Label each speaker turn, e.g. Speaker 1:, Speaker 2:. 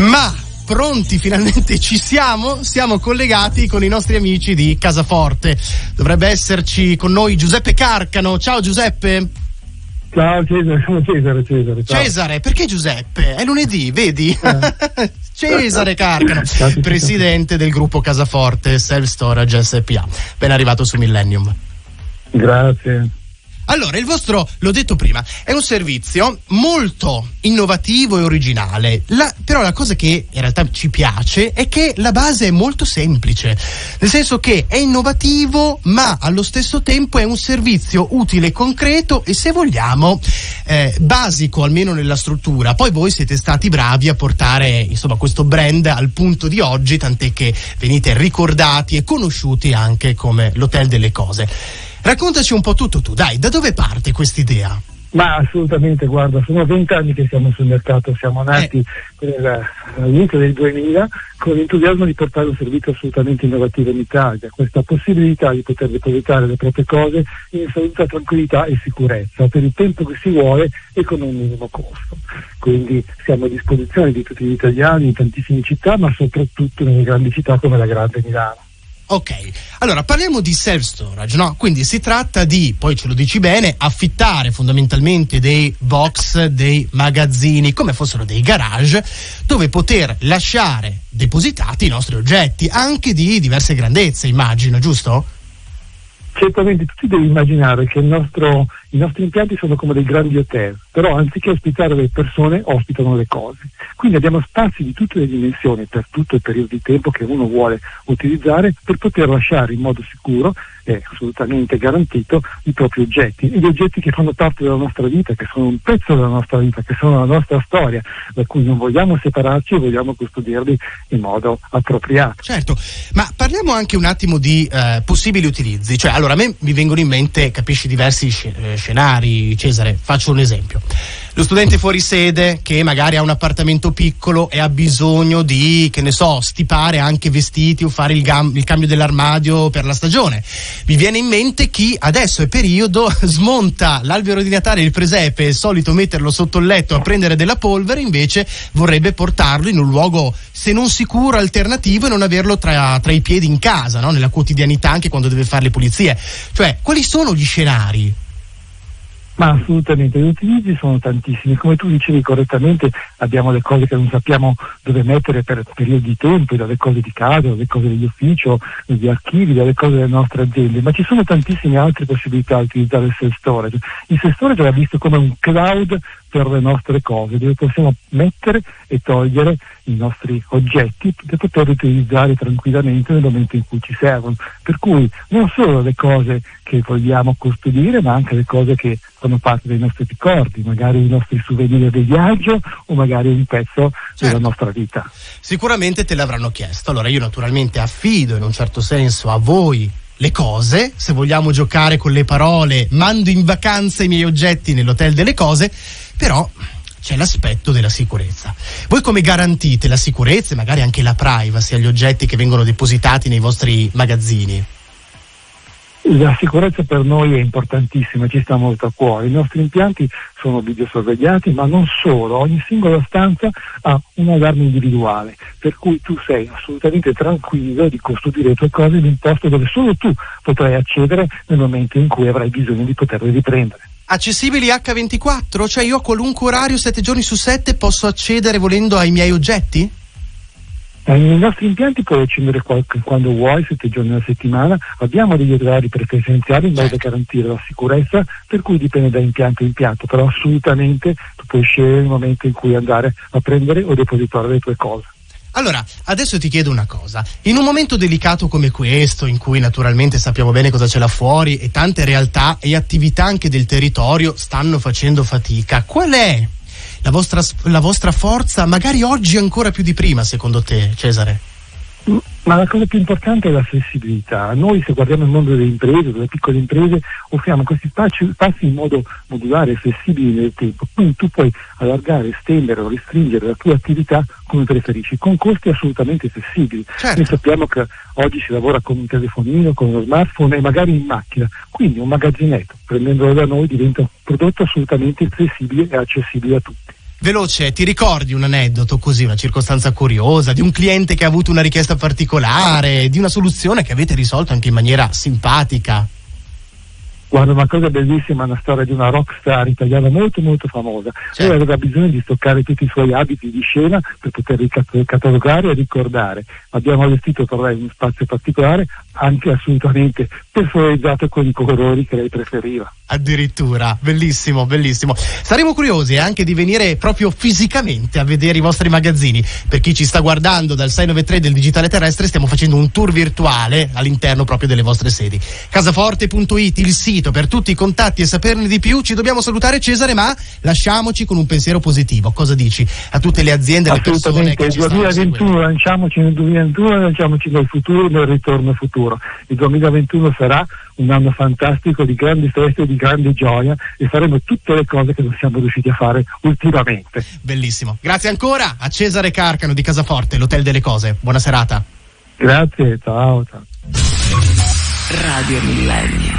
Speaker 1: Ma pronti, finalmente ci siamo, siamo collegati con i nostri amici di Casaforte. Dovrebbe esserci con noi Giuseppe Carcano. Ciao Giuseppe.
Speaker 2: Ciao Cesare, Cesare, Cesare. Ciao.
Speaker 1: Cesare, perché Giuseppe? È lunedì, vedi? Eh. Cesare Carcano, presidente del gruppo Casaforte Self Storage SPA. Ben arrivato su Millennium.
Speaker 2: Grazie.
Speaker 1: Allora, il vostro, l'ho detto prima, è un servizio molto innovativo e originale. La, però la cosa che in realtà ci piace è che la base è molto semplice. Nel senso che è innovativo, ma allo stesso tempo è un servizio utile concreto e se vogliamo eh, basico almeno nella struttura. Poi voi siete stati bravi a portare insomma questo brand al punto di oggi, tant'è che venite ricordati e conosciuti anche come l'hotel delle cose. Raccontaci un po' tutto tu, dai, da dove parte quest'idea?
Speaker 2: Ma assolutamente, guarda, sono vent'anni che siamo sul mercato, siamo nati eh. all'inizio del 2000 con l'entusiasmo di portare un servizio assolutamente innovativo in Italia, questa possibilità di poter depositare le proprie cose in assoluta tranquillità e sicurezza per il tempo che si vuole e con un minimo costo. Quindi siamo a disposizione di tutti gli italiani in tantissime città, ma soprattutto nelle grandi città come la grande Milano.
Speaker 1: Ok, allora parliamo di self storage, no? Quindi si tratta di, poi ce lo dici bene, affittare fondamentalmente dei box, dei magazzini, come fossero dei garage, dove poter lasciare depositati i nostri oggetti, anche di diverse grandezze, immagino, giusto?
Speaker 2: Certamente, tu ti devi immaginare che nostro, i nostri impianti sono come dei grandi hotel, però anziché ospitare le persone, ospitano le cose. Quindi abbiamo spazi di tutte le dimensioni per tutto il periodo di tempo che uno vuole utilizzare per poter lasciare in modo sicuro e assolutamente garantito i propri oggetti gli oggetti che fanno parte della nostra vita, che sono un pezzo della nostra vita, che sono la nostra storia, da cui non vogliamo separarci e vogliamo custodirli in modo appropriato.
Speaker 1: Certo, ma parliamo anche un attimo di eh, possibili utilizzi, cioè allora a me mi vengono in mente, capisci, diversi eh, scenari, Cesare, faccio un esempio lo studente fuori sede che magari ha un appartamento piccolo e ha bisogno di, che ne so, stipare anche vestiti o fare il, gam- il cambio dell'armadio per la stagione. Mi viene in mente chi adesso è periodo, smonta l'albero di Natale, il presepe, è solito metterlo sotto il letto a prendere della polvere, invece vorrebbe portarlo in un luogo, se non sicuro, alternativo e non averlo tra, tra i piedi in casa, no? nella quotidianità, anche quando deve fare le pulizie. Cioè, quali sono gli scenari?
Speaker 2: Ma assolutamente, gli utilizzi sono tantissimi. Come tu dicevi correttamente, abbiamo le cose che non sappiamo dove mettere per periodi di tempo, dalle cose di casa, dalle cose degli uffici, degli archivi, dalle cose delle nostre aziende, ma ci sono tantissime altre possibilità di utilizzare il self storage. Il self storage va visto come un cloud per le nostre cose, dove possiamo mettere e togliere i nostri oggetti per poterli utilizzare tranquillamente nel momento in cui ci servono. Per cui non solo le cose che vogliamo custodire, ma anche le cose che fanno parte dei nostri ricordi, magari i nostri souvenir del viaggio o magari un pezzo certo. della nostra vita.
Speaker 1: Sicuramente te l'avranno chiesto. Allora io naturalmente affido in un certo senso a voi le cose, se vogliamo giocare con le parole, mando in vacanza i miei oggetti nell'hotel delle cose, però c'è l'aspetto della sicurezza. Voi come garantite la sicurezza e magari anche la privacy agli oggetti che vengono depositati nei vostri magazzini?
Speaker 2: La sicurezza per noi è importantissima, ci sta molto a cuore. I nostri impianti sono videosorvegliati, ma non solo, ogni singola stanza ha un allarme individuale, per cui tu sei assolutamente tranquillo di custodire le tue cose in un posto dove solo tu potrai accedere nel momento in cui avrai bisogno di poterle riprendere.
Speaker 1: Accessibili H24? Cioè io a qualunque orario, 7 giorni su 7, posso accedere volendo ai miei oggetti?
Speaker 2: Eh, nei nostri impianti puoi accendere quando vuoi, sette giorni alla settimana. Abbiamo degli orari preferenziali in modo da garantire la sicurezza, per cui dipende da impianto a impianto, però assolutamente tu puoi scegliere il momento in cui andare a prendere o depositare le tue cose.
Speaker 1: Allora, adesso ti chiedo una cosa. In un momento delicato come questo, in cui naturalmente sappiamo bene cosa c'è là fuori e tante realtà e attività anche del territorio stanno facendo fatica, qual è la vostra, la vostra forza, magari oggi ancora più di prima, secondo te, Cesare?
Speaker 2: Ma la cosa più importante è la flessibilità. Noi se guardiamo il mondo delle imprese, delle piccole imprese, offriamo questi spazi, spazi in modo modulare e flessibile nel tempo. Quindi tu puoi allargare, estendere o restringere la tua attività come preferisci, con costi assolutamente flessibili. Certo. Noi sappiamo che oggi si lavora con un telefonino, con uno smartphone e magari in macchina, quindi un magazzinetto, prendendolo da noi diventa un prodotto assolutamente flessibile e accessibile a tutti.
Speaker 1: Veloce, ti ricordi un aneddoto così, una circostanza curiosa, di un cliente che ha avuto una richiesta particolare, di una soluzione che avete risolto anche in maniera simpatica?
Speaker 2: Guarda, una cosa bellissima, una storia di una rockstar italiana molto molto famosa. Certo. Lei aveva bisogno di stoccare tutti i suoi abiti di scena per poterli catalogare e ricordare. Abbiamo allestito per lei uno spazio particolare, anche assolutamente personalizzato con i colori che lei preferiva.
Speaker 1: Addirittura, bellissimo, bellissimo. Saremo curiosi anche di venire proprio fisicamente a vedere i vostri magazzini. Per chi ci sta guardando dal 693 del Digitale Terrestre, stiamo facendo un tour virtuale all'interno proprio delle vostre sedi. Casaforte.it, il sito per tutti i contatti e saperne di più. Ci dobbiamo salutare Cesare, ma lasciamoci con un pensiero positivo. Cosa dici a tutte le aziende e le persone che
Speaker 2: il 2021 lanciamoci nel 2021 lanciamoci nel futuro nel ritorno futuro. Il 2021 sarà un anno fantastico di grandi feste di grande gioia e faremo tutte le cose che non siamo riusciti a fare ultimamente.
Speaker 1: Bellissimo. Grazie ancora a Cesare Carcano di Casaforte, l'Hotel delle Cose. Buona serata.
Speaker 2: Grazie, ciao. ciao.
Speaker 3: Radio Millennio.